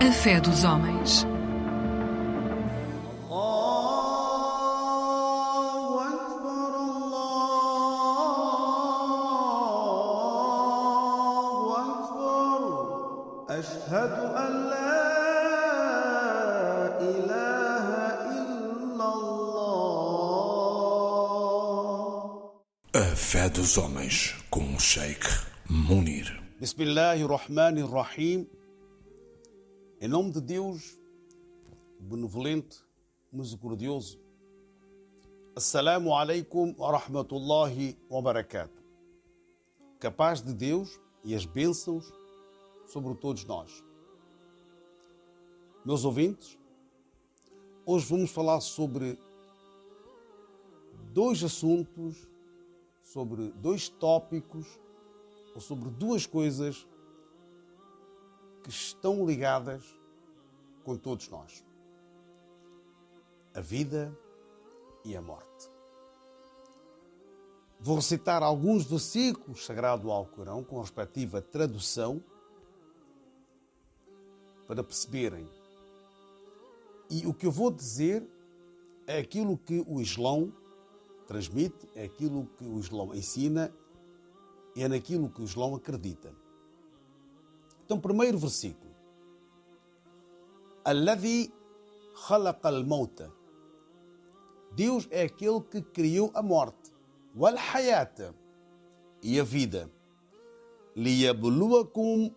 A fé dos homens. A fé dos homens com o Sheikh Munir. Bismillahir Rahmanir Rahim. Em nome de Deus, benevolente, misericordioso. Assalamu alaikum wa rahmatullahi wa barakatuh. Capaz de Deus e as bênçãos sobre todos nós. Meus ouvintes, hoje vamos falar sobre dois assuntos, sobre dois tópicos ou sobre duas coisas que estão ligadas com todos nós: a vida e a morte. Vou recitar alguns versículos sagrados do Alcorão com a respectiva tradução para perceberem. E o que eu vou dizer é aquilo que o Islão transmite, é aquilo que o Islão ensina e é naquilo que o Islão acredita. Então, primeiro versículo. Alladhi al-mauta. Deus é aquele que criou a morte. Wal hayata. E a vida. Liyabluwakum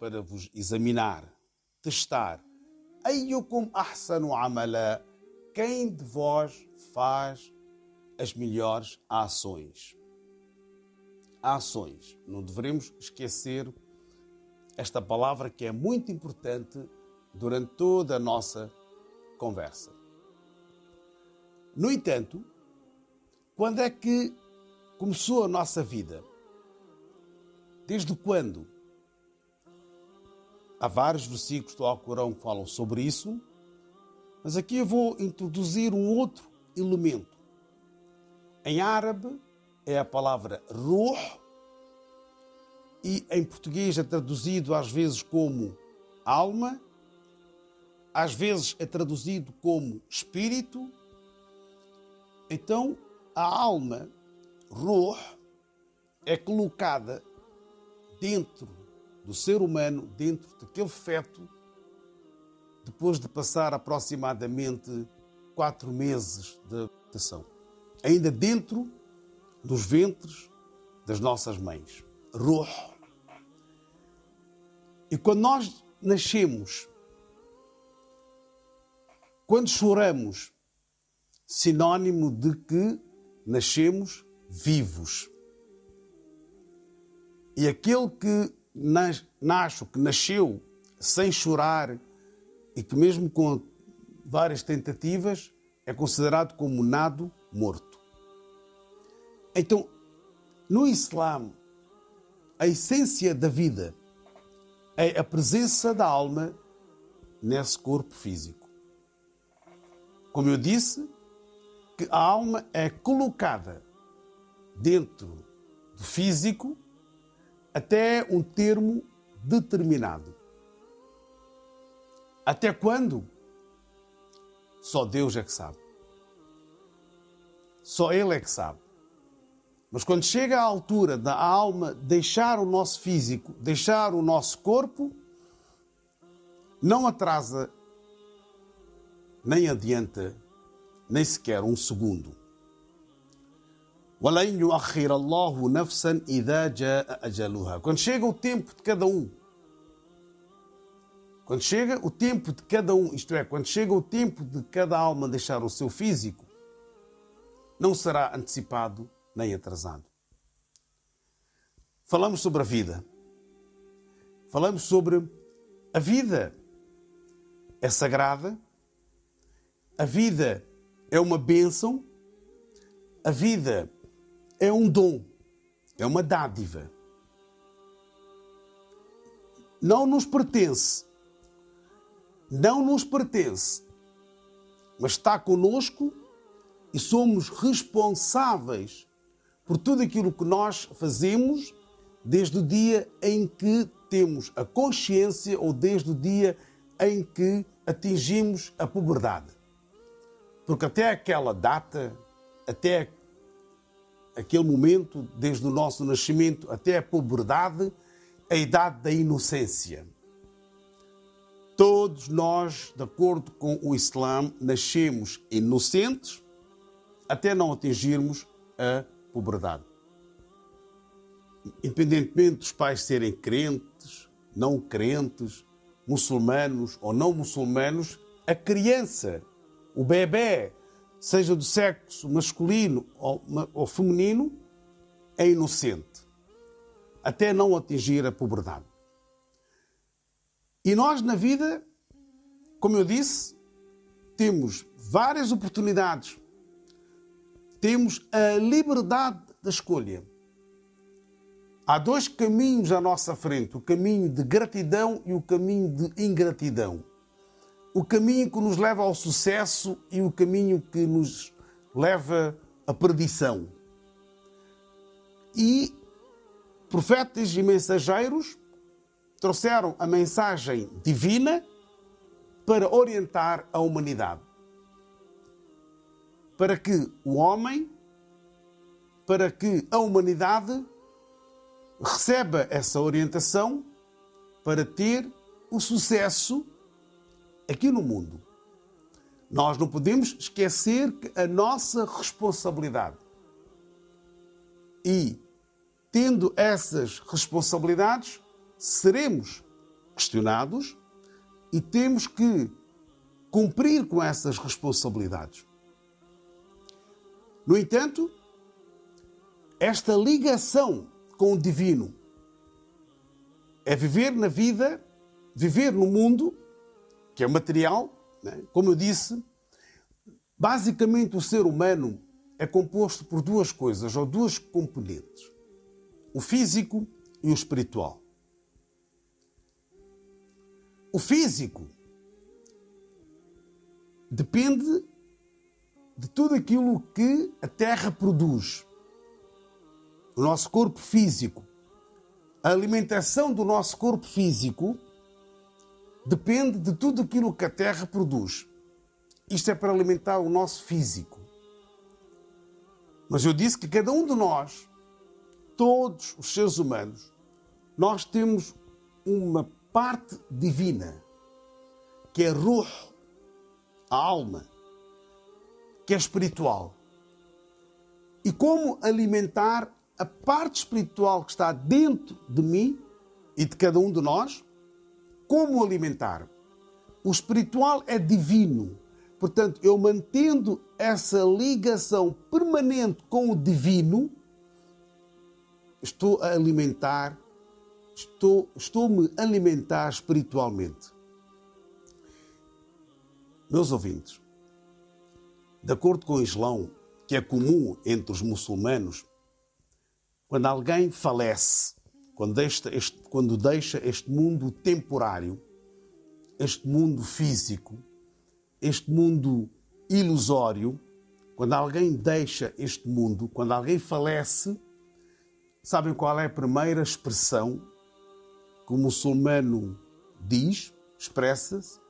para vos examinar, testar. Ayyukum ahsanu amala. Quem de vós faz as melhores ações? Ações. Não devemos esquecer esta palavra que é muito importante durante toda a nossa conversa. No entanto, quando é que começou a nossa vida? Desde quando? Há vários versículos do Alcorão que falam sobre isso, mas aqui eu vou introduzir um outro elemento. Em árabe é a palavra ruh, e em português é traduzido às vezes como alma, às vezes é traduzido como espírito. Então, a alma, ruh, é colocada dentro do ser humano, dentro daquele feto, depois de passar aproximadamente quatro meses de gestação. Ainda dentro dos ventres das nossas mães. Ruh. E quando nós nascemos, quando choramos, sinónimo de que nascemos vivos. E aquele que nas, nasce, que nasceu sem chorar e que mesmo com várias tentativas é considerado como nado morto. Então, no Islã, a essência da vida é a presença da alma nesse corpo físico. Como eu disse, que a alma é colocada dentro do físico até um termo determinado. Até quando? Só Deus é que sabe. Só Ele é que sabe. Mas quando chega a altura da alma deixar o nosso físico, deixar o nosso corpo, não atrasa, nem adianta, nem sequer um segundo. وَلَنْ يُؤَخِّرَ اللَّهُ نَفْسًا إِذَا جَاءَ أَجَلُهَا Quando chega o tempo de cada um, quando chega o tempo de cada um, isto é, quando chega o tempo de cada alma deixar o seu físico, não será antecipado nem atrasado. Falamos sobre a vida. Falamos sobre a vida é sagrada, a vida é uma bênção, a vida é um dom, é uma dádiva. Não nos pertence, não nos pertence, mas está conosco e somos responsáveis por tudo aquilo que nós fazemos desde o dia em que temos a consciência ou desde o dia em que atingimos a puberdade. Porque até aquela data, até aquele momento, desde o nosso nascimento até a puberdade, a idade da inocência. Todos nós, de acordo com o Islã, nascemos inocentes até não atingirmos a puberdade. Independentemente dos pais serem crentes, não crentes, muçulmanos ou não muçulmanos, a criança, o bebê, seja do sexo masculino ou, feminino, é inocente, até não atingir a puberdade. E nós, na vida, como eu disse, temos várias oportunidades, temos a liberdade da escolha. Há dois caminhos à nossa frente: o caminho de gratidão e o caminho de ingratidão o caminho que nos leva ao sucesso e o caminho que nos leva à perdição. E profetas e mensageiros trouxeram a mensagem divina para orientar a humanidade. Para que o homem, para que a humanidade receba essa orientação para ter o sucesso aqui no mundo. Nós não podemos esquecer que a nossa responsabilidade. E, tendo essas responsabilidades, seremos questionados e temos que cumprir com essas responsabilidades. No entanto, esta ligação com o divino é viver na vida, viver no mundo que é material, né? como eu disse, basicamente o ser humano é composto por duas coisas, ou duas componentes: o físico e o espiritual. O físico depende de tudo aquilo que a Terra produz. O nosso corpo físico, a alimentação do nosso corpo físico depende de tudo aquilo que a terra produz. Isto é para alimentar o nosso físico. Mas eu disse que cada um de nós, todos os seres humanos, nós temos uma parte divina, que é ruh, a alma, que é espiritual. E como alimentar a parte espiritual que está dentro de mim e de cada um de nós, como alimentar? O espiritual é divino. Portanto, eu mantendo essa ligação permanente com o divino, estou a alimentar, estou, estou-me a alimentar espiritualmente. Meus ouvintes, de acordo com o Islão, que é comum entre os muçulmanos, quando alguém falece, quando deixa, este, quando deixa este mundo temporário, este mundo físico, este mundo ilusório, quando alguém deixa este mundo, quando alguém falece, sabem qual é a primeira expressão que o muçulmano diz, expressa-se?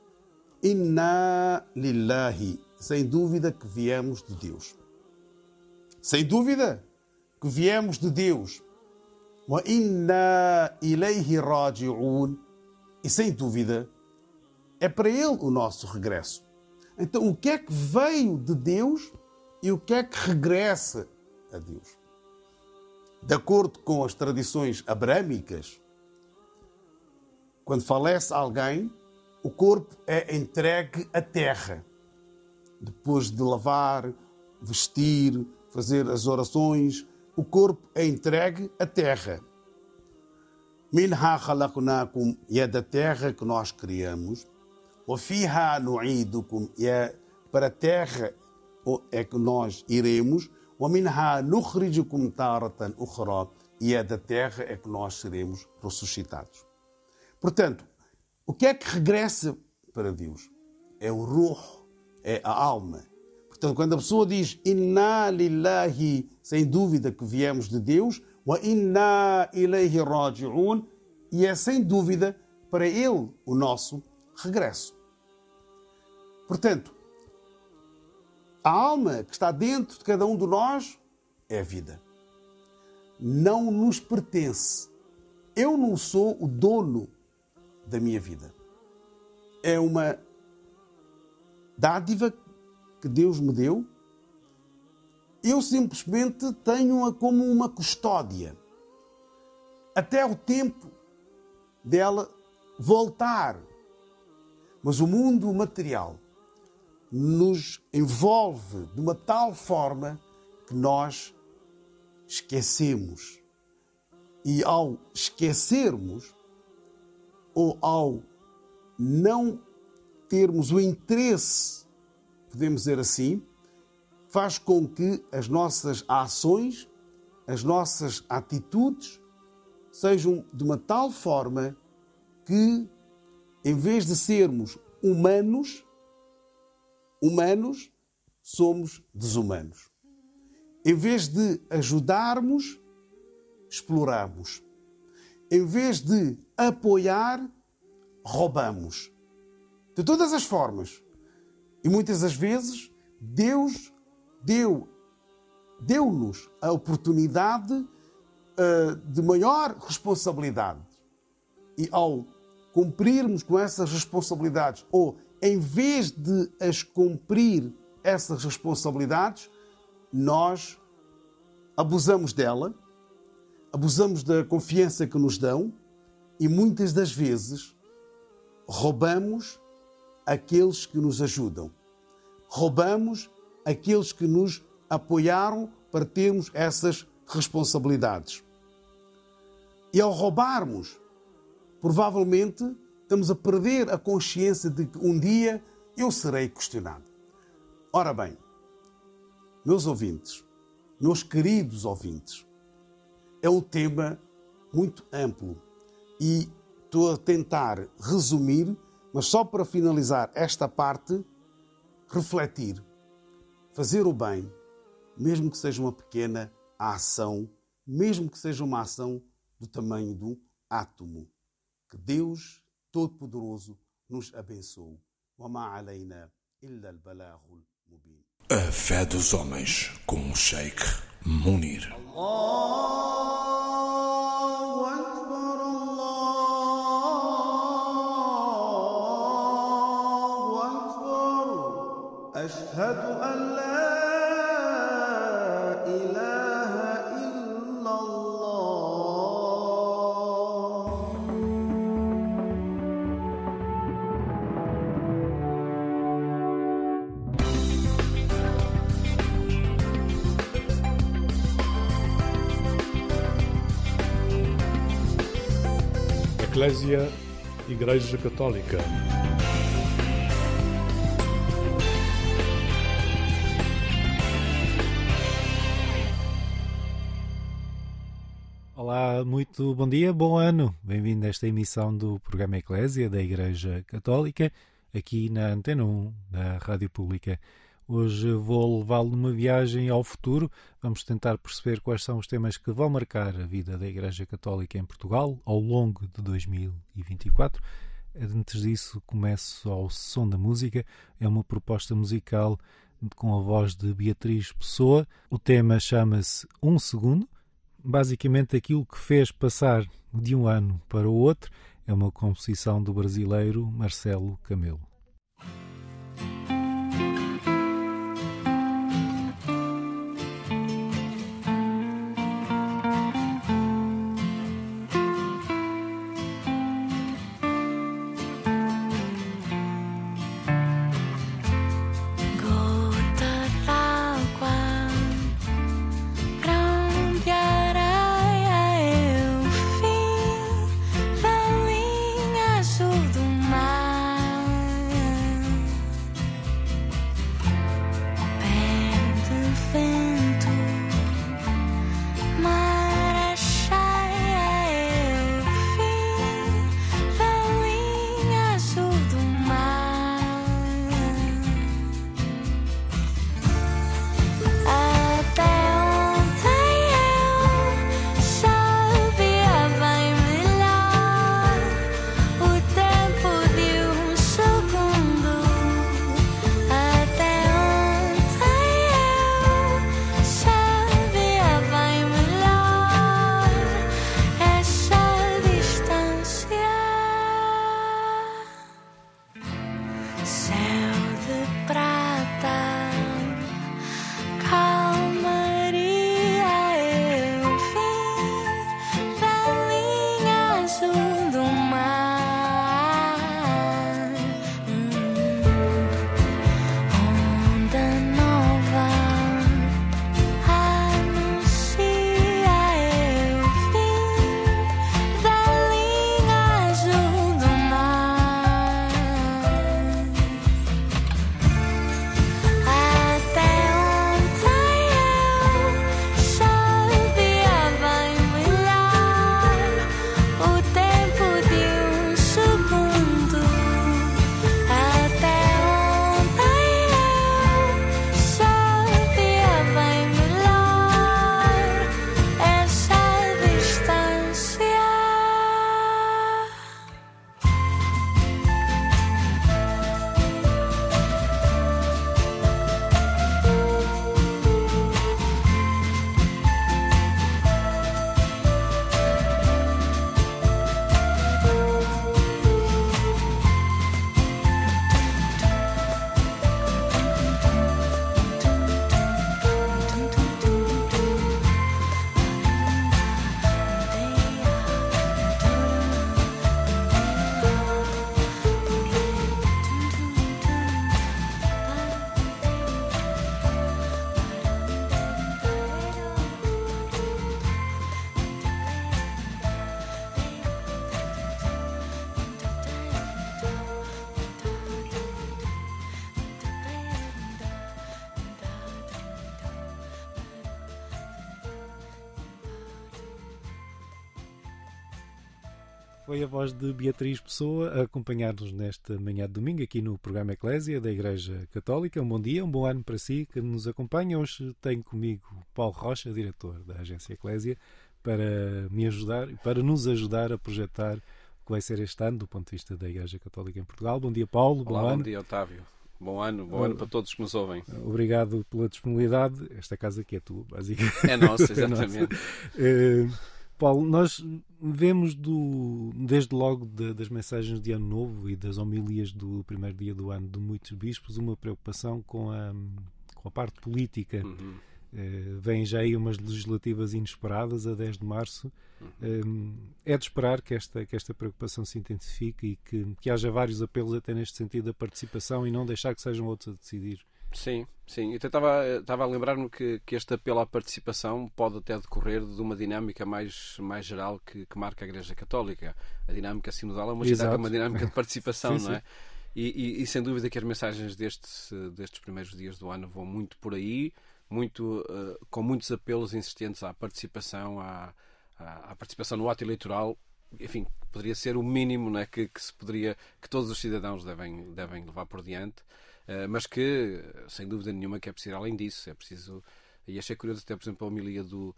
Inna lillahi sem dúvida que viemos de Deus. Sem dúvida que viemos de Deus. E sem dúvida, é para Ele o nosso regresso. Então, o que é que veio de Deus e o que é que regressa a Deus? De acordo com as tradições abrâmicas, quando falece alguém, o corpo é entregue à terra depois de lavar, vestir, fazer as orações, o corpo é entregue à terra. Minha khalaqnakum e é da terra que nós criamos. O fiha nu'idukum e é para a terra é que nós iremos. O minha nukhrijukum taratan ukhra e é da terra é que nós seremos ressuscitados. Portanto, o que é que regressa para Deus? É o ruh, é a alma Portanto, quando a pessoa diz Inna lillahi, sem dúvida que viemos de Deus, wa inna ilayhi raji'un, e é sem dúvida para Ele o nosso regresso. Portanto, a alma que está dentro de cada um de nós é a vida. Não nos pertence. Eu não sou o dono da minha vida. É uma dádiva que Deus me deu. Eu simplesmente tenho-a como uma custódia. Até o tempo dela voltar. Mas o mundo material nos envolve de uma tal forma que nós esquecemos. E ao esquecermos, ou ao não termos o interesse, podemos dizer assim, faz com que as nossas ações, as nossas atitudes sejam de uma tal forma que, em vez de sermos humanos, humanos, somos desumanos. Em vez de ajudarmos, exploramos. Em vez de apoiar, roubamos. De todas as formas. E muitas das vezes, Deus deu deu-nos a oportunidade uh, de maior responsabilidade. E ao cumprirmos com essas responsabilidades, ou em vez de as cumprir essas responsabilidades, nós abusamos dela, abusamos da confiança que nos dão e muitas das vezes roubamos aqueles que nos ajudam. Roubamos aqueles que nos apoiaram para termos essas responsabilidades. E ao roubarmos, provavelmente estamos a perder a consciência de que um dia eu serei questionado. Ora bem, meus ouvintes, meus queridos ouvintes, é um tema muito amplo e estou a tentar resumir, mas só para finalizar esta parte, refletir, fazer o bem, mesmo que seja uma pequena ação, mesmo que seja uma ação do tamanho de um átomo. Que Deus Todo-Poderoso nos abençoe. A fé dos homens com o Sheikh Munir. Allah. Eclésia Igreja Católica. Olá, muito bom dia, bom ano. Bem-vindo a esta emissão do programa Eclésia da Igreja Católica, aqui na Antena 1 da Rádio Pública. Hoje vou levá-lo numa viagem ao futuro. Vamos tentar perceber quais são os temas que vão marcar a vida da Igreja Católica em Portugal ao longo de 2024. Antes disso, começo ao Som da Música. É uma proposta musical com a voz de Beatriz Pessoa. O tema chama-se Um Segundo. Basicamente, aquilo que fez passar de um ano para o outro é uma composição do brasileiro Marcelo Camelo. Foi a voz de Beatriz Pessoa a acompanhar-nos nesta manhã de domingo aqui no programa Eclésia da Igreja Católica. Um bom dia, um bom ano para si que nos acompanha. Hoje tenho comigo Paulo Rocha, diretor da Agência Eclésia, para me ajudar, para nos ajudar a projetar o que vai ser este ano do ponto de vista da Igreja Católica em Portugal. Bom dia, Paulo. Olá, bom bom dia, Otávio. Bom ano, bom ano para todos que nos ouvem. Obrigado pela disponibilidade. Esta casa aqui é tua, basicamente. É nossa, É nossa. Paulo, nós vemos do, desde logo da- das mensagens de Ano Novo e das homilias do primeiro dia do ano de muitos bispos uma preocupação com a, com a parte política. Uhum. Eh, vêm já aí umas legislativas inesperadas a 10 de março. Uhum. Eh, é de esperar que esta, que esta preocupação se intensifique e que, que haja vários apelos até neste sentido da participação e não deixar que sejam outros a decidir. Sim, sim. Eu estava, estava a lembrar-me que, que este apelo à participação pode até decorrer de uma dinâmica mais, mais geral que, que marca a Igreja Católica. A dinâmica sinodal é uma, dinâmica- uma dinâmica de participação, Sim, não é? E, e- e sem dúvida que as mensagens destes, eh, destes primeiros dias do ano vão muito por aí, muito, eh, com muitos apelos insistentes à participação, à, à, à participação no ato eleitoral. Enfim, poderia ser o mínimo não é, que, que se poderia, que todos os cidadãos devem, devem levar por diante. Uh, mas que, sem dúvida nenhuma, que é preciso além disso. É preciso. E achei curioso até, por exemplo, a homilia do,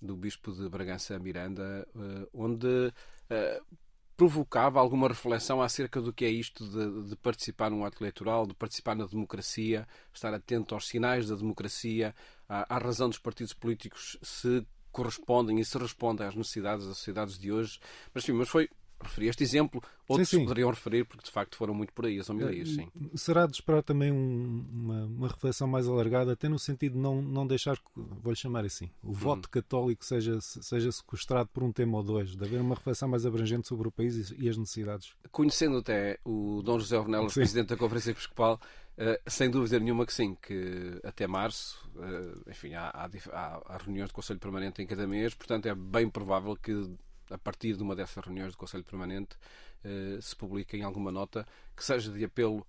do Bispo de Bragança Miranda, uh, onde uh, provocava alguma reflexão acerca do que é isto de, de participar num ato eleitoral, de participar na democracia, estar atento aos sinais da democracia, à, à razão dos partidos políticos se correspondem e se respondem às necessidades das sociedades de hoje. Mas, enfim, mas foi referi este exemplo, outros Sim, sim. poderiam referir, porque de facto foram muito por aí as homilias, sim. Será de esperar também um- uma, uma reflexão mais alargada, até no sentido de não, não deixar, vou-lhe chamar assim, o Uhum. voto católico seja, seja sequestrado por um tema ou dois, de haver uma reflexão mais abrangente sobre o país e, e as necessidades. Conhecendo até o Dom José Ornelas. Presidente da Conferência Episcopal, eh, sem dúvida nenhuma que sim, que até março, eh, enfim, há, há- há reuniões de Conselho Permanente em cada mês, portanto é bem provável que a partir de uma dessas reuniões do Conselho Permanente eh, se publiquem alguma nota que seja de apelo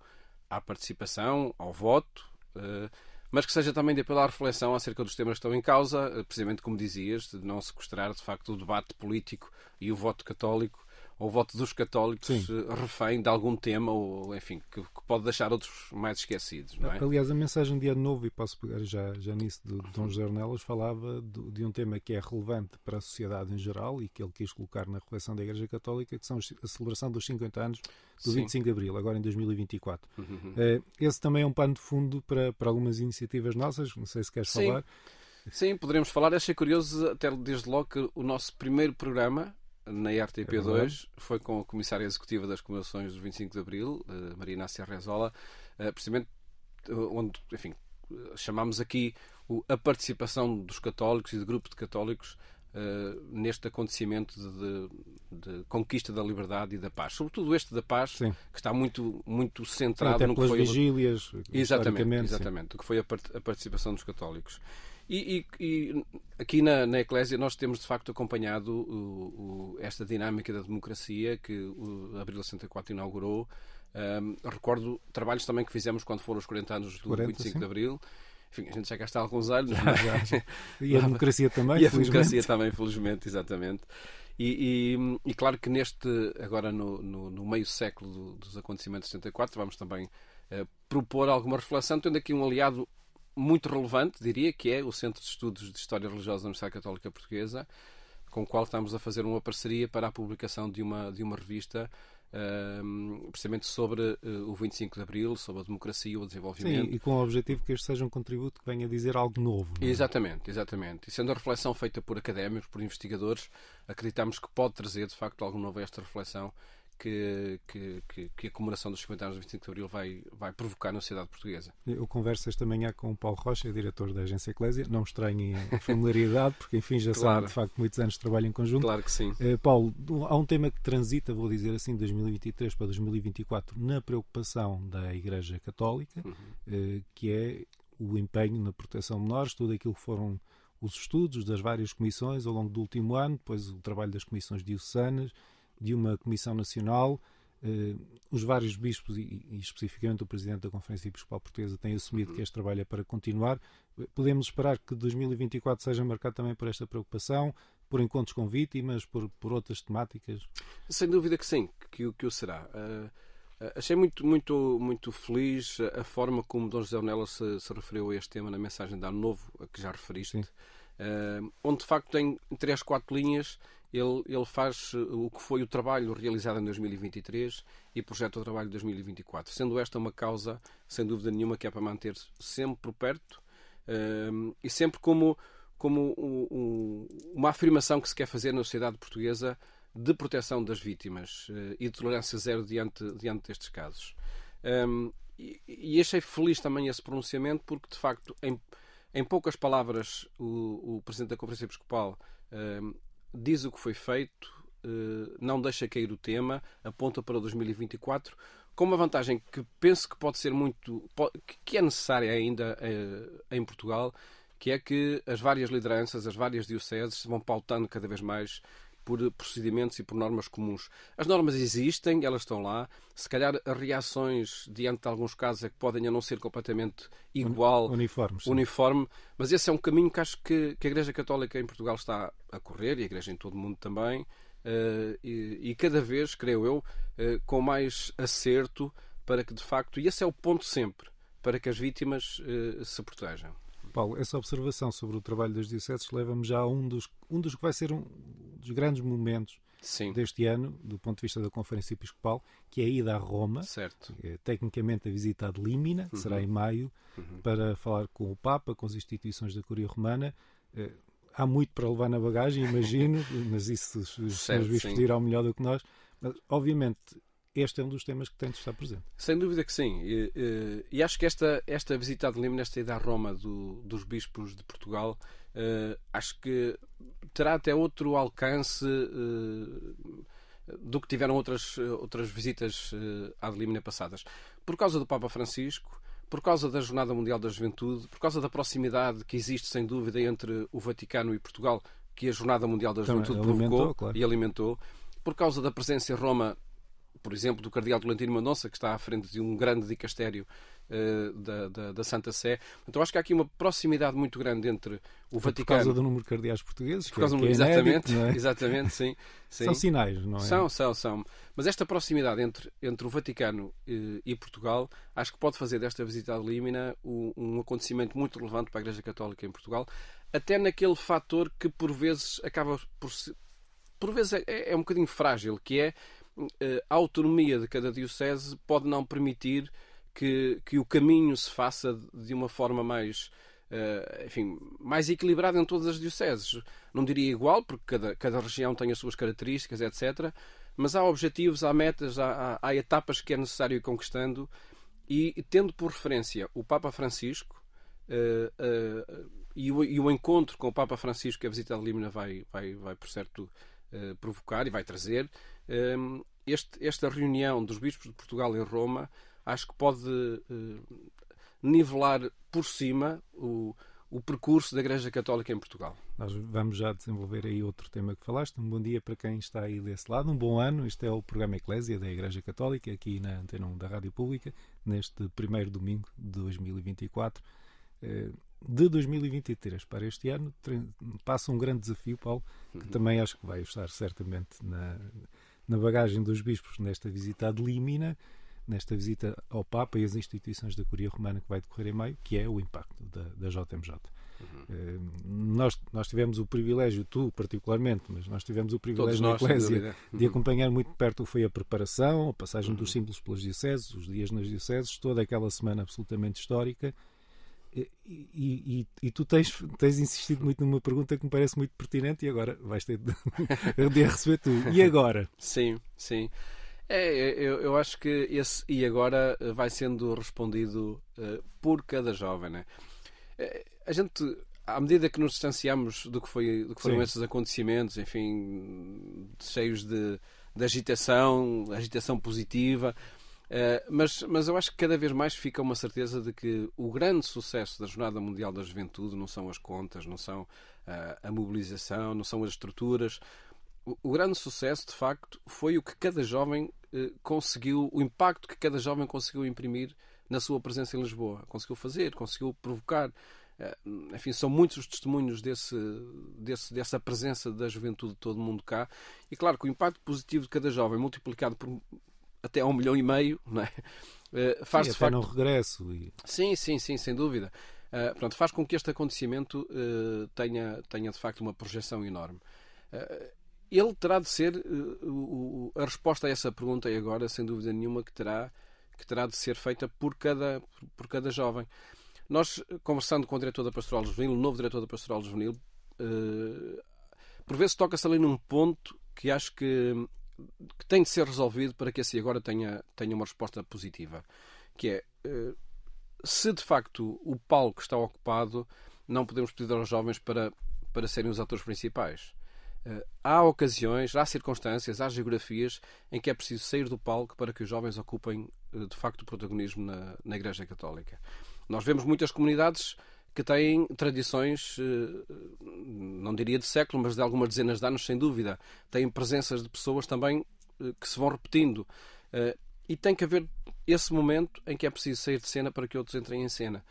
à participação, ao voto, eh, mas que seja também de apelo à reflexão acerca dos temas que estão em causa, eh, precisamente como dizias, de não sequestrar de facto o debate político e o voto católico ou o voto dos católicos Sim. eh, refém de algum tema ou enfim que, que pode deixar outros mais esquecidos, não é? Aliás, a mensagem de ano novo, e posso pegar já, já nisso, do Dom José Ornelas, falava do- de um tema que é relevante para a sociedade em geral e que ele quis colocar na reflexão da Igreja Católica, que são a celebração dos 50 anos do Sim. 25 de Abril, agora em 2024. Uhum. Eh, esse também é um pano de fundo para, para algumas iniciativas nossas, não sei se queres Sim. falar. Sim, poderemos falar. Achei curioso, até desde logo, que o nosso primeiro programa na É RTP2 verdade. foi com a comissária executiva das comemorações do 25 de Abril, eh, Maria Inácia Rezola, eh, precisamente eh, onde, enfim, chamámos aqui a participação dos católicos e do grupo de católicos eh, neste acontecimento de, de- conquista da liberdade e da paz. Sobretudo este da paz, Sim. que está muito, muito Sim, centrado até no que pelas foi vigílias, Exatamente, sim. exatamente. O que foi a, part- a participação dos católicos. E, e- e aqui na, na Eclésia nós temos de facto acompanhado o- o- esta dinâmica da democracia que o Abril 64 inaugurou. Ahm, recordo trabalhos também que fizemos quando foram os 40 anos do 40, 25 sim. de Abril. Enfim, a gente já há alguns anos. Mas- já, já. E a democracia também, e a democracia também, felizmente, exatamente. E, e- e claro que neste, agora no, no, no meio século do- dos acontecimentos de 74, vamos também eh, propor alguma reflexão, tendo aqui um aliado muito relevante, diria, que é o Centro de Estudos de História Religiosa da Universidade Católica Portuguesa, com o qual estamos a fazer uma parceria para a publicação de uma, de uma revista ehm, precisamente sobre eh, o 25 de Abril, sobre a democracia e o desenvolvimento. Sim, e com o objetivo que este seja um contributo que venha dizer algo novo. é? Exatamente, exatamente. E sendo a reflexão feita por académicos, por investigadores, acreditamos que pode trazer de facto algo novo a esta reflexão que, que, que, que a comemoração dos 50 anos do 25 de Abril vai, vai provocar na sociedade portuguesa. Eu converso esta manhã com o Paulo Rocha, diretor da agência Eclésia. Não estranhem a familiaridade, porque enfim já Claro. são de facto muitos anos de trabalho em conjunto. Claro que sim. Eh, Paulo, há um tema que transita, vou dizer assim, de 2023 para 2024, na preocupação da Igreja Católica, Uhum. eh, que é o empenho na proteção de menores, tudo aquilo que foram os estudos das várias comissões ao longo do último ano, depois o trabalho das comissões diocesanas, de uma comissão nacional, eh, os vários bispos e, e especificamente o presidente da Conferência Episcopal Portuguesa têm assumido que este trabalho é para continuar. Podemos esperar que 2024 seja marcado também por esta preocupação, por encontros com vítimas, por, por outras temáticas? Sem dúvida que sim, que, o- que o será. Ah, achei muito, muito, muito feliz a forma como Dom José Onela se, se referiu a este tema na mensagem de Ano Novo, a que já referiste. Ah, onde de facto tem em três, quatro linhas. Ele, ele faz eh, o que foi o trabalho realizado em 2023 e projeta o trabalho de 2024, sendo esta uma causa, sem dúvida nenhuma, que é para manter sempre por perto ah, e sempre como, como o- uma afirmação que se quer fazer na sociedade portuguesa de proteção das vítimas eh, e de tolerância zero diante, diante destes casos. Um, e, e achei feliz também esse pronunciamento porque, de facto, em, em poucas palavras, o, o Presidente da Conferência Episcopal um, diz o que foi feito, eh, não deixa cair o tema, aponta para o 2024 com uma vantagem que penso que pode ser muito. que é necessária ainda eh, em Portugal, que é que as várias lideranças, as várias dioceses vão pautando cada vez mais por procedimentos e por normas comuns. As normas existem, elas estão lá. Se calhar as reações diante de alguns casos é que podem a não ser completamente igual, Uniformes. uniforme, mas esse é um caminho que acho que, que a Igreja Católica em Portugal está a correr, e a Igreja em todo o mundo também, eh, e, e cada vez, creio eu, eh, com mais acerto para que de facto, e esse é o ponto sempre, para que as vítimas eh, se protejam. Paulo, essa observação sobre o trabalho das dioceses leva-me já a um dos, um dos que vai ser um dos grandes momentos Sim, deste ano, do ponto de vista da Conferência Episcopal, que é a ida a Roma, certo. é, tecnicamente a visita Límina, que Uhum. será em maio, para falar com o Papa, com as instituições da Curia Romana. Eh, Há muito para levar na bagagem, imagino, mas isso os, senhores bispos dirão melhor do que nós. Mas, obviamente, este é um dos temas que tem de estar presente. Sem dúvida que sim. E, e- acho que esta, esta visita de Lima, esta ida a Roma do- dos bispos de Portugal, eh, acho que terá até outro alcance eh, do que tiveram outras, outras visitas eh, à de Límina passadas. Por causa do Papa Francisco, por causa da Jornada Mundial da Juventude, por causa da proximidade que existe, sem dúvida, entre o Vaticano e Portugal, que a Jornada Mundial da Também Juventude alimentou, provocou claro. e alimentou, por causa da presença em Roma por exemplo, do Cardeal Tolentino Mendonça, que está à frente de um grande dicastério eh, da, da, da Santa Sé. Então acho que há aqui uma proximidade muito grande entre o Por Vaticano. causa do número de cardeais portugueses, Por causa que, do- é- é exatamente, inédito, é? exatamente, sim. sim. São sinais, não é? São, são, são. Mas esta proximidade entre, entre o Vaticano eh, e Portugal acho que pode fazer desta visita à Límina um, um acontecimento muito relevante para a Igreja Católica em Portugal, até naquele fator que por vezes acaba por por vezes é, é um bocadinho frágil, que é a autonomia de cada diocese pode não permitir que, que o caminho se faça de uma forma mais eh, enfim, mais equilibrado em todas as dioceses. Não diria igual, porque cada, cada região tem as suas características, etc. Mas há objetivos, há metas, há, há, etapas que é necessário ir conquistando e, tendo por referência o Papa Francisco eh, eh, e, o, e o encontro com o Papa Francisco que a visita de Límina vai, vai, vai por certo eh, provocar e vai trazer, eh, este, esta reunião dos bispos de Portugal em Roma acho que pode eh, nivelar por cima o, o percurso da Igreja Católica em Portugal. Nós vamos já desenvolver aí outro tema que falaste. Um bom dia para quem está aí desse lado. Um bom ano. Este é o programa Eclésia da Igreja Católica, aqui na Antena 1 da Rádio Pública, neste primeiro domingo de 2024. De 2023 para este ano, passa um grande desafio, Paulo, que também acho que vai estar certamente na, na bagagem dos bispos nesta visita de Límina, nesta visita ao Papa e às instituições da Curia Romana que vai decorrer em maio, que é o impacto da, da JMJ. Eh, nós, nós tivemos o privilégio, tu particularmente, mas nós tivemos o Todos privilégio na Eclésia de acompanhar muito perto o que foi a preparação, a passagem dos símbolos pelas dioceses, os dias nas dioceses, toda aquela semana absolutamente histórica. E, e- e- tu tens, tens insistido muito numa pergunta que me parece muito pertinente e agora vais ter de, de a receber tu. E agora? Sim, sim. É, eu, eu acho que esse e agora vai sendo respondido eh, por cada jovem, né? Eh, A gente, à medida que nos distanciamos do que, foi, do que foram Sim. esses acontecimentos, enfim, cheios de, de agitação, agitação positiva, eh, mas, mas eu acho que cada vez mais fica uma certeza de que o grande sucesso da Jornada Mundial da Juventude não são as contas, não são ah, a mobilização, não são as estruturas. O, o grande sucesso, de facto, foi o que cada jovem eh, conseguiu, o impacto que cada jovem conseguiu imprimir na sua presença em Lisboa. Conseguiu fazer, conseguiu provocar. Enfim, são muitos os testemunhos desse, desse, dessa presença da juventude de todo mundo cá. E claro que o impacto positivo de cada jovem, multiplicado por até um milhão e meio, não é? Eh, faz Sim, de facto não regresso. E, Sim, sim, sim, sem dúvida. Uh, portanto, faz com que este acontecimento uh, tenha, tenha de facto uma projeção enorme. Ele terá de ser o- a resposta a essa pergunta e agora, sem dúvida nenhuma, que terá, que terá de ser feita por cada, por cada jovem. Nós, conversando com o diretor da Pastoral Juvenil, o novo diretor da Pastoral Juvenil, por vezes toca-se ali num ponto que acho que, que tem de ser resolvido para que esse agora tenha, tenha uma resposta positiva. Que é, uh, se de facto o palco está ocupado, não podemos pedir aos jovens para, para serem os atores principais. Eh, Há ocasiões, há circunstâncias, há geografias em que é preciso sair do palco para que os jovens ocupem eh, de facto o protagonismo na, na Igreja Católica. Nós vemos muitas comunidades que têm tradições, eh, não diria de século, mas de algumas dezenas de anos, sem dúvida. Têm presenças de pessoas também eh, que se vão repetindo. Eh, E tem que haver esse momento em que é preciso sair de cena para que outros entrem em cena.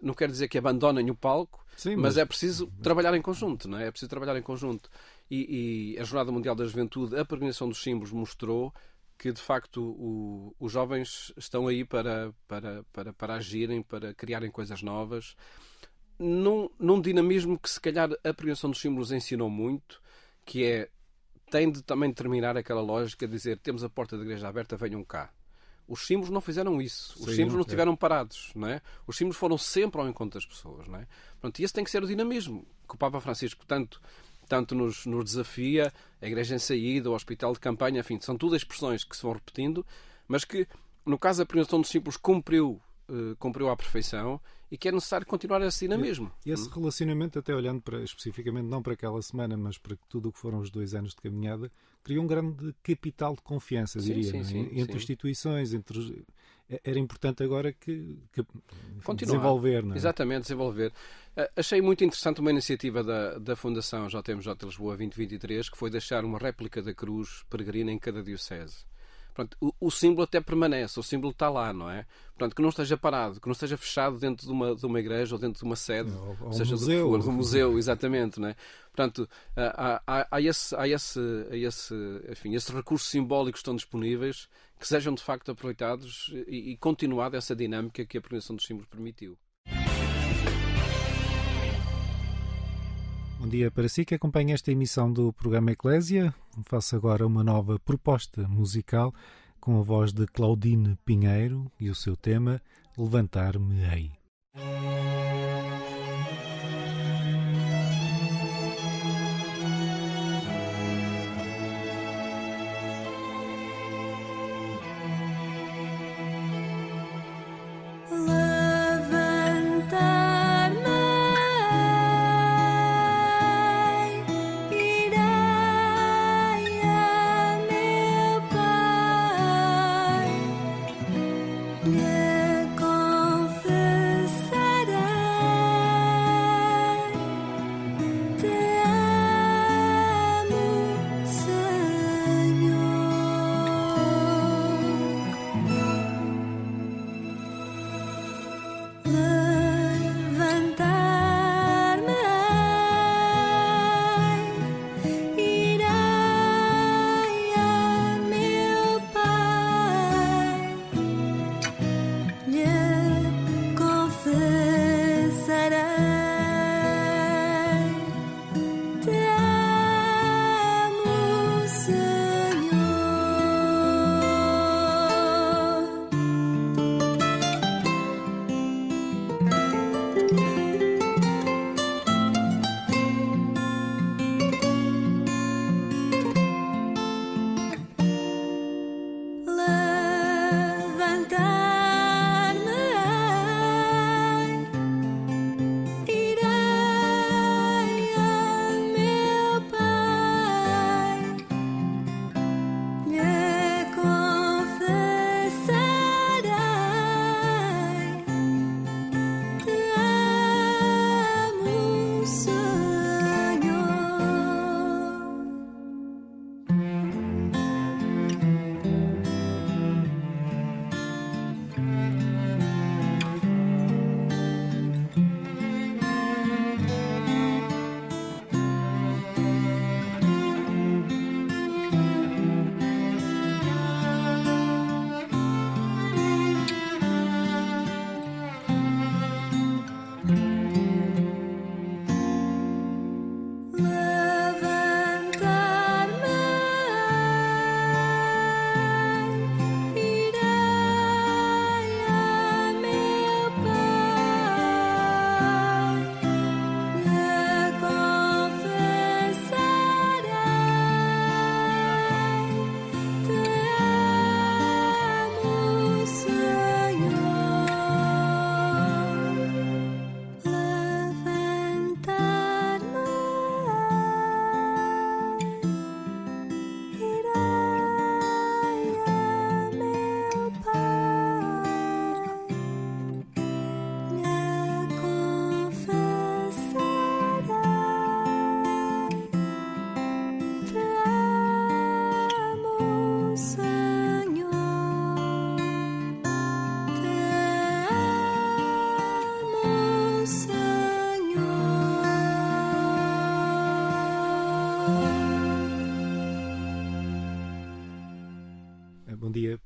Não quer dizer que abandonem o palco, Sim, mas, mas- é preciso trabalhar em conjunto, não é? É preciso trabalhar em conjunto. E, e a Jornada Mundial da Juventude, a peregrinação dos símbolos mostrou que de facto o- os jovens estão aí para, para, para, para agirem, para criarem coisas novas, num, num dinamismo que se calhar a peregrinação dos símbolos ensinou muito, que é tem de também determinar aquela lógica de dizer temos a porta da igreja aberta, venham cá. Os símbolos não fizeram isso. Os Sim, símbolos não é. estiveram parados, não é? Os símbolos foram sempre ao encontro das pessoas, não é? Pronto, e esse tem que ser o dinamismo que o Papa Francisco tanto tanto nos, nos desafia, a igreja em saída, o hospital de campanha, enfim, são tudo expressões que se vão repetindo, mas que no caso da peregrinação dos símbolos cumpriu eh, cumpriu à perfeição e que é necessário continuar esse dinamismo. E esse relacionamento, até olhando para, especificamente não para aquela semana, mas para tudo o que foram os dois anos de caminhada, criou um grande capital de confiança, diria, sim, é? sim, entre sim. instituições, entre é- era importante agora que, que Continuar. desenvolver, não é? Exatamente, desenvolver. Ah, achei muito interessante uma iniciativa da, da Fundação JMJ Lisboa 2023, que foi deixar uma réplica da cruz peregrina em cada diocese. Pronto, o, o símbolo até permanece, o símbolo está lá, não é? Portanto, que não esteja parado, que não esteja fechado dentro de uma, de uma igreja ou dentro de uma sede, Ou- ou um seja museu. do do museu, exatamente, não é? Portanto, há, há, há, esse, há, esse, há esse, enfim, esses recursos simbólicos que estão disponíveis que sejam de facto aproveitados e, e continuada essa dinâmica que a peregrinação dos símbolos permitiu. Dia para si que acompanha esta emissão do programa Eclésia. Faço agora uma nova proposta musical com a voz de Claudine Pinheiro e o seu tema Levantar-me-ei.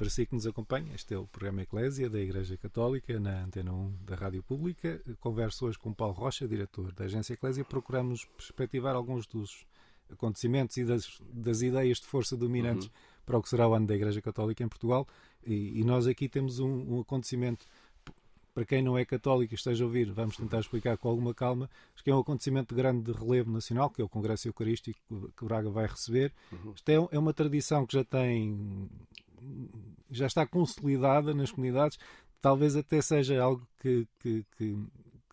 Para si que nos acompanha. Este é o programa Eclésia da Igreja Católica na Antena 1 da Rádio Pública. Converso hoje com Paulo Rocha, diretor da Agência Eclésia. Procuramos perspectivar alguns dos acontecimentos e das, das ideias de força dominantes para o que será o ano da Igreja Católica em Portugal. E, e nós aqui temos um, um acontecimento para quem não é católico e esteja a ouvir, vamos tentar explicar com alguma calma, que é um acontecimento de grande relevo nacional, que é o Congresso Eucarístico que Braga vai receber. Isto é, é uma tradição que já tem já está consolidada nas comunidades, talvez até seja algo que, que, que-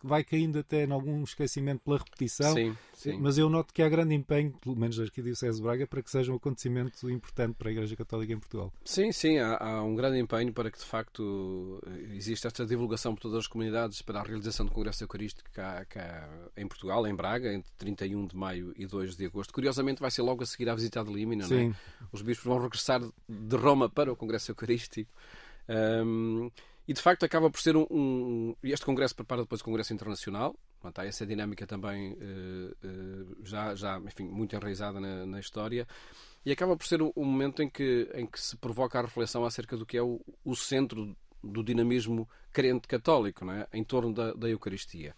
vai caindo até em algum esquecimento pela repetição. Sim, sim. Mas eu noto que há grande empenho, pelo menos da Arquidiocese de Braga, para que seja um acontecimento importante para a Igreja Católica em Portugal. Sim, sim, há, há um grande empenho para que de facto exista esta divulgação por todas as comunidades para a realização do Congresso Eucarístico cá, cá em Portugal, em Braga, entre 31 de maio e 2 de agosto. Curiosamente vai ser logo a seguir à visita de Límina, não é? Os bispos vão regressar de Roma para o Congresso Eucarístico. Ahm, e de facto acaba por ser um, um- Este Congresso prepara depois o Congresso Internacional. Portanto, há essa dinâmica também eh, eh, já, já enfim, muito enraizada na, na história. E acaba por ser um, um momento em que, em que se provoca a reflexão acerca do que é o, o centro do dinamismo crente católico, não é? em torno da, da Eucaristia.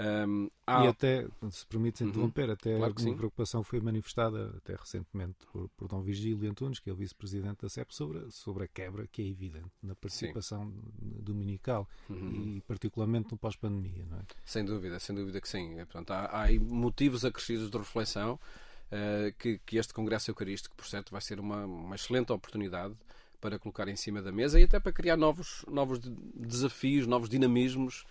Ahm, há- E até, se permite interromper, até Claro uma sim. preocupação foi manifestada até recentemente por, por Dom Virgílio Antunes, que é o vice-presidente da CEP, sobre, sobre a quebra que é evidente na participação dominical Uhum. e particularmente no pós-pandemia, não é? Sem dúvida, sem dúvida que sim. É, Portanto, há, há motivos acrescidos de reflexão eh, que, que este Congresso Eucarístico, por certo, vai ser uma, uma excelente oportunidade para colocar em cima da mesa e até para criar novos, novos de- desafios, novos dinamismos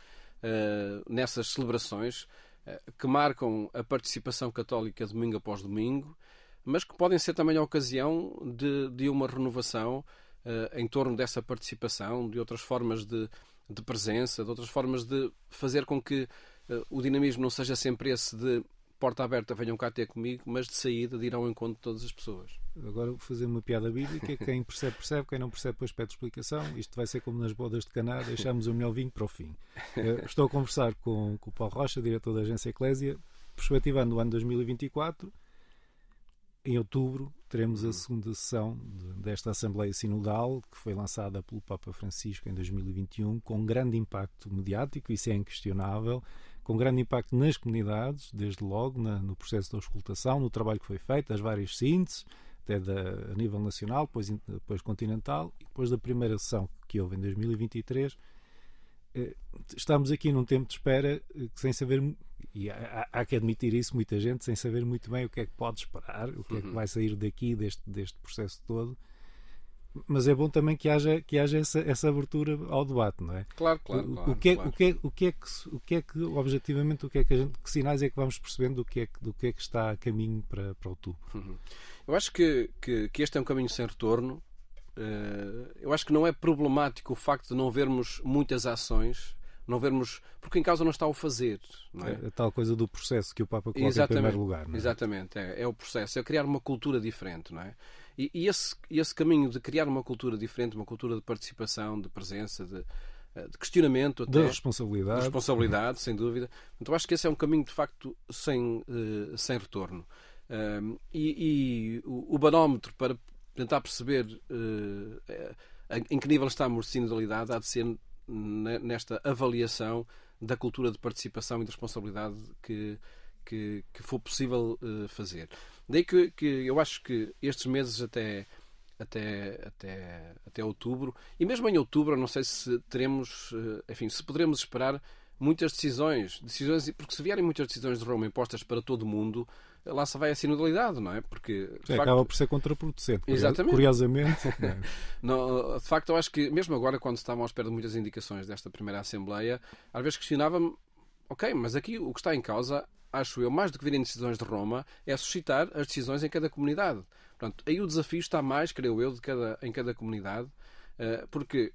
nessas celebrações eh, que marcam a participação católica domingo após domingo, mas que podem ser também a ocasião de, de uma renovação eh, em torno dessa participação, de outras formas de, de presença, de outras formas de fazer com que eh, o dinamismo não seja sempre esse de porta aberta, venham cá ter comigo, mas de saída, de ir ao encontro de todas as pessoas. Agora vou fazer uma piada bíblica. Quem percebe, percebe. Quem não percebe, depois pede explicação. Isto vai ser como nas bodas de Caná. Deixamos o melhor vinho para o fim. Eh, Estou a conversar com, com o Paulo Rocha, diretor da agência Eclésia, perspectivando o ano 2024. Em outubro teremos a segunda sessão de- desta Assembleia Sinodal, que foi lançada pelo Papa Francisco em 2021, com grande impacto mediático, isso é inquestionável, com grande impacto nas comunidades, desde logo na- no processo de auscultação, no trabalho que foi feito, as várias sínteses, até da, a nível nacional, depois, depois continental, e depois da primeira sessão que houve em 2023. Eh, Estamos aqui num tempo de espera eh, sem saber, e há, há- que admitir isso, muita gente, sem saber muito bem o que é que pode esperar, o que é que vai sair daqui, deste, deste processo todo. Mas é bom também que haja, que haja essa, essa abertura ao debate, não é? Claro, claro, o, claro. o que é, claro. o que é, o que é que o que é que objetivamente o que é que a gente, que sinais é que vamos percebendo do que é que, do que é que está a caminho para, para outubro Eu acho que, que, que este é um caminho sem retorno. Eh, eu acho que não é problemático o facto de não vermos muitas ações, não vermos. Porque em causa não está o fazer. Não é? a, tal coisa do processo que o Papa coloca em primeiro lugar é? Exatamente, é, é o processo, é criar uma cultura diferente, não é? E, e esse, esse caminho de criar uma cultura diferente, uma cultura de participação, de presença, de, eh, de questionamento, da até, responsabilidade responsabilidade, sem dúvida. Então acho que esse é um caminho de facto sem, eh, sem retorno. E, e o, o barómetro para tentar perceber eh, em que nível estamos de sinodalidade há de ser ne- nesta avaliação da cultura de participação e de responsabilidade que, que, que for possível fazer. Daí que, que eu acho que estes meses até até, até, até outubro. E mesmo em outubro, não sei se teremos, eh, enfim, se poderemos esperar muitas decisões, decisões, porque se vierem muitas decisões de Roma impostas para todo o mundo, lá se vai a sinodalidade, não é? Porque facto, acaba por ser contraproducente Exatamente. curiosamente é? não, de facto, eu acho que mesmo agora, quando estavam à espera de muitas indicações desta primeira Assembleia, às vezes questionava-me, ok, mas aqui o que está em causa, acho eu, mais do que virem decisões de Roma, é suscitar as decisões em cada comunidade. Portanto, aí o desafio está mais, creio eu, de cada, em cada comunidade, eh, porque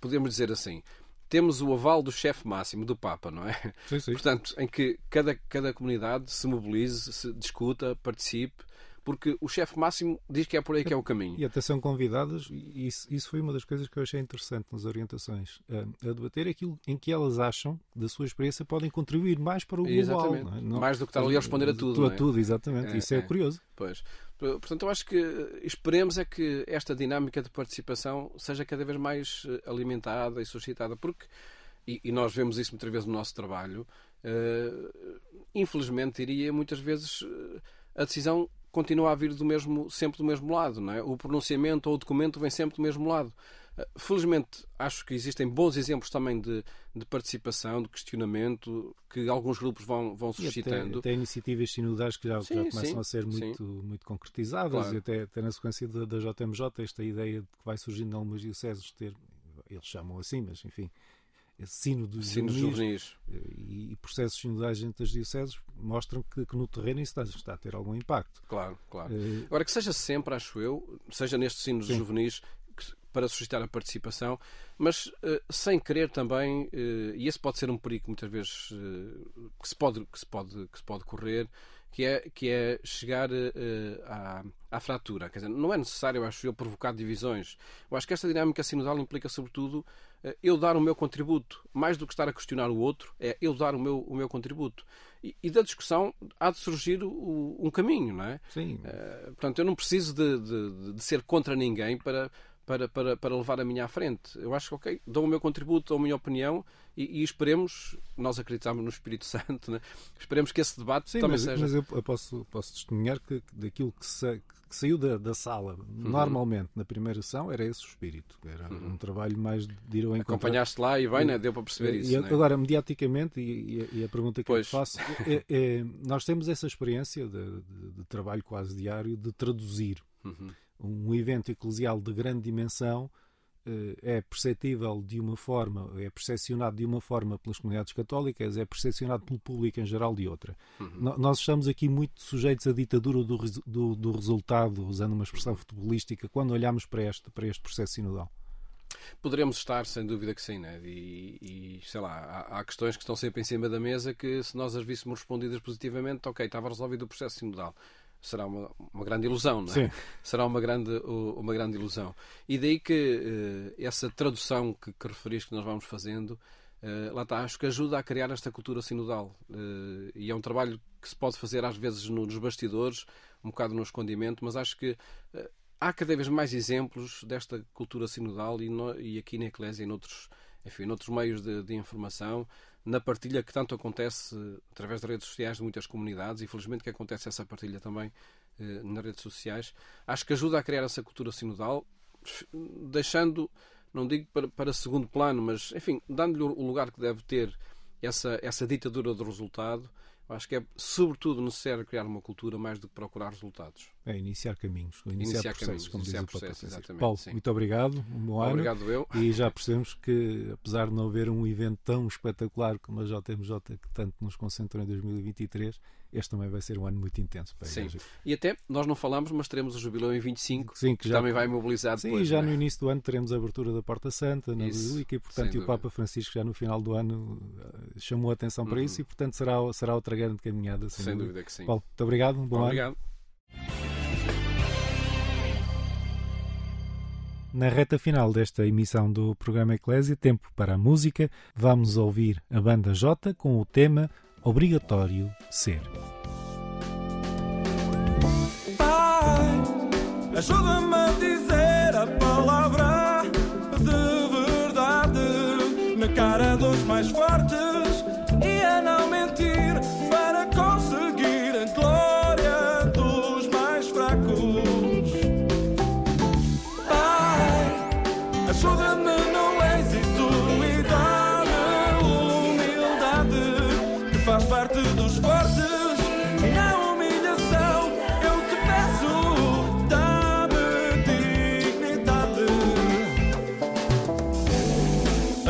podemos dizer assim. Temos o aval do chefe máximo, do Papa, não é? sim, sim. Portanto, em que cada, cada comunidade se mobilize, se discuta, participe, porque o chefe máximo diz que é por aí que é o caminho. E atenção convidadas, e isso, isso foi uma das coisas que eu achei interessante nas orientações, eh, a debater aquilo em que elas acham, da sua experiência, podem contribuir mais para o global. Não é? Não- Mais do que estar ali a responder a tudo, A é? tudo, exatamente. É, isso é, é. curioso. Pois. Portanto, eu acho que esperemos é que esta dinâmica de participação seja cada vez mais eh, alimentada e suscitada, porque, e, nós vemos isso muitas vezes no nosso trabalho, eh, infelizmente, diria, muitas vezes a decisão continua a vir do mesmo, sempre do mesmo lado, não é? O pronunciamento ou o documento vem sempre do mesmo lado. Eh, Felizmente, acho que existem bons exemplos também de, de participação, de questionamento, que alguns grupos vão, vão E até, suscitando. até iniciativas sinodais que já, que já Sim, começam sim, a ser sim. muito, muito concretizadas Claro. e até, até na sequência da, da JMJ esta ideia de que vai surgindo em algumas dioceses ter, eles chamam assim, mas enfim, esse sino dos Sinos juvenis. e, e processos sinodais entre as dioceses mostram que, que no terreno isso está, está a ter algum impacto. Claro, claro. Eh, Agora, que seja sempre, acho eu, seja nestes sinos Sim. juvenis, que- para suscitar a participação, mas eh, sem querer também, eh, e esse pode ser um perigo muitas vezes que, se pode, que, se pode, que se pode correr, que é, que é chegar eh, à, à fratura. Quer dizer, não é necessário, acho eu, provocar divisões. Eu acho que esta dinâmica sinodal implica, sobretudo, eh, eu dar o meu contributo. Mais do que estar a questionar o outro, é eu dar o meu, o meu contributo. E, e da discussão há de surgir o- um caminho, não é? sim, Eh, portanto, eu não preciso de, de- de ser contra ninguém para, para, para, para levar a minha à frente. Eu acho que, ok, dou o meu contributo, dou a minha opinião e, e esperemos, nós acreditamos no Espírito Santo, né? esperemos que esse debate Sim, também mas, seja. mas eu, eu posso, posso testemunhar que, daquilo que, sa- que saiu da, da sala, normalmente na primeira sessão, era esse o espírito. Era um trabalho mais de ir ao encontro. Acompanhaste lá e bem, né? deu para perceber E isso. né? Agora, mediaticamente, e, e- e a pergunta que eu Pois. te faço, é, é- nós temos essa experiência de, de- de trabalho quase diário de traduzir Uhum. Um evento eclesial de grande dimensão eh, é perceptível de uma forma, é percepcionado de uma forma pelas comunidades católicas, é percepcionado pelo público em geral de outra. No- Nós estamos aqui muito sujeitos à ditadura do, do, do resultado, usando uma expressão futebolística, quando olhamos para este, para este processo sinodal. Poderemos estar, sem dúvida que sim, né? e, e, sei lá, há, há questões que estão sempre em cima da mesa que se nós as víssemos respondidas positivamente, ok, estava resolvido o processo sinodal. Será uma, uma grande ilusão, não é? Sim. Será uma grande, uma grande ilusão. E daí que eh, essa tradução que, que referiste que nós vamos fazendo, eh, lá está, acho que ajuda a criar esta cultura sinodal. Eh, e é um trabalho que se pode fazer às vezes no- nos bastidores, um bocado no escondimento, mas acho que há cada vez mais exemplos desta cultura sinodal e, no- e aqui na Eclésia e noutros, enfim, noutros meios de, de informação, na partilha que tanto acontece através das redes sociais de muitas comunidades e felizmente que acontece essa partilha também eh, nas redes sociais. Acho que ajuda a criar essa cultura sinodal, deixando, não digo para, para segundo plano, mas enfim, dando-lhe o lugar que deve ter essa, essa ditadura do resultado. Acho que é sobretudo necessário criar uma cultura mais do que procurar resultados. É iniciar caminhos, iniciar, Iniciar processos, caminhos, como iniciar diz o exatamente, Paulo, sim. muito obrigado, um bom ano. Obrigado eu. E já percebemos que, apesar de não haver um evento tão espetacular como a JMJ, que tanto nos concentrou em 2023, este também vai ser um ano muito intenso para Sim. Igreja. E até, nós não falamos, mas teremos o jubileu em 25, Sim, que que já, também vai mobilizar sim, depois. já não no é? início do ano teremos a abertura da Porta Santa na Isso, Basílica e, portanto, e o Papa. Francisco já no final do ano eh, chamou a atenção para Uhum. isso e, portanto, será, será outra grande caminhada. Sem, Sem dúvida. dúvida que sim. Paulo, muito obrigado, um bom ano. Obrigado. Na reta final desta emissão do programa Eclésia, tempo para a música, vamos ouvir a banda J com o tema Obrigatório Ser. Pai, ajuda-me a dizer a palavra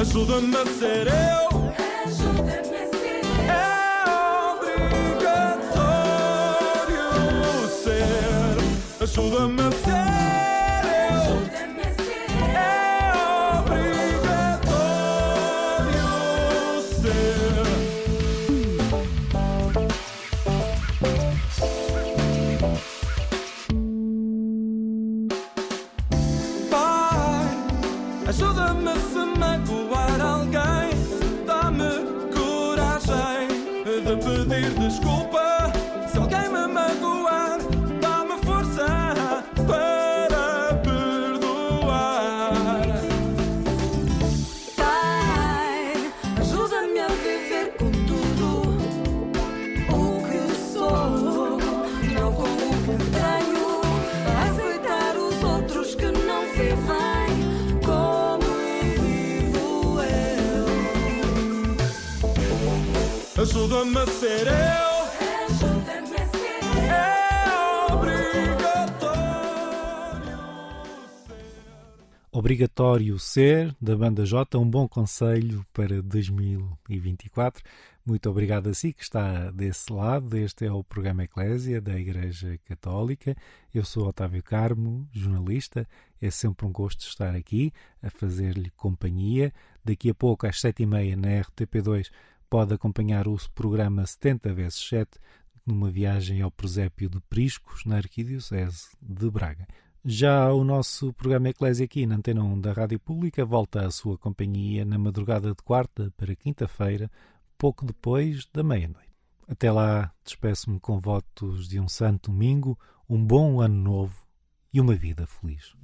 Ajuda-me a ser eu. É obrigatório ser. Ajuda-me Obrigatório Ser, da banda J, um bom conselho para 2024. Muito obrigado a si que está desse lado. Este é o programa Eclésia da Igreja Católica. Eu sou Otávio Carmo, jornalista. É sempre um gosto estar aqui a fazer-lhe companhia. Daqui a pouco, às sete e meia, na RTP2, pode acompanhar o programa 70 vezes 7 numa viagem ao presépio de Priscos, na Arquidiocese de Braga. Já o nosso programa Eclésia aqui na Antena 1 da Rádio Pública volta à sua companhia na madrugada de quarta para quinta-feira, pouco depois da meia-noite. Até lá, despeço-me com votos de um santo domingo, um bom ano novo e uma vida feliz.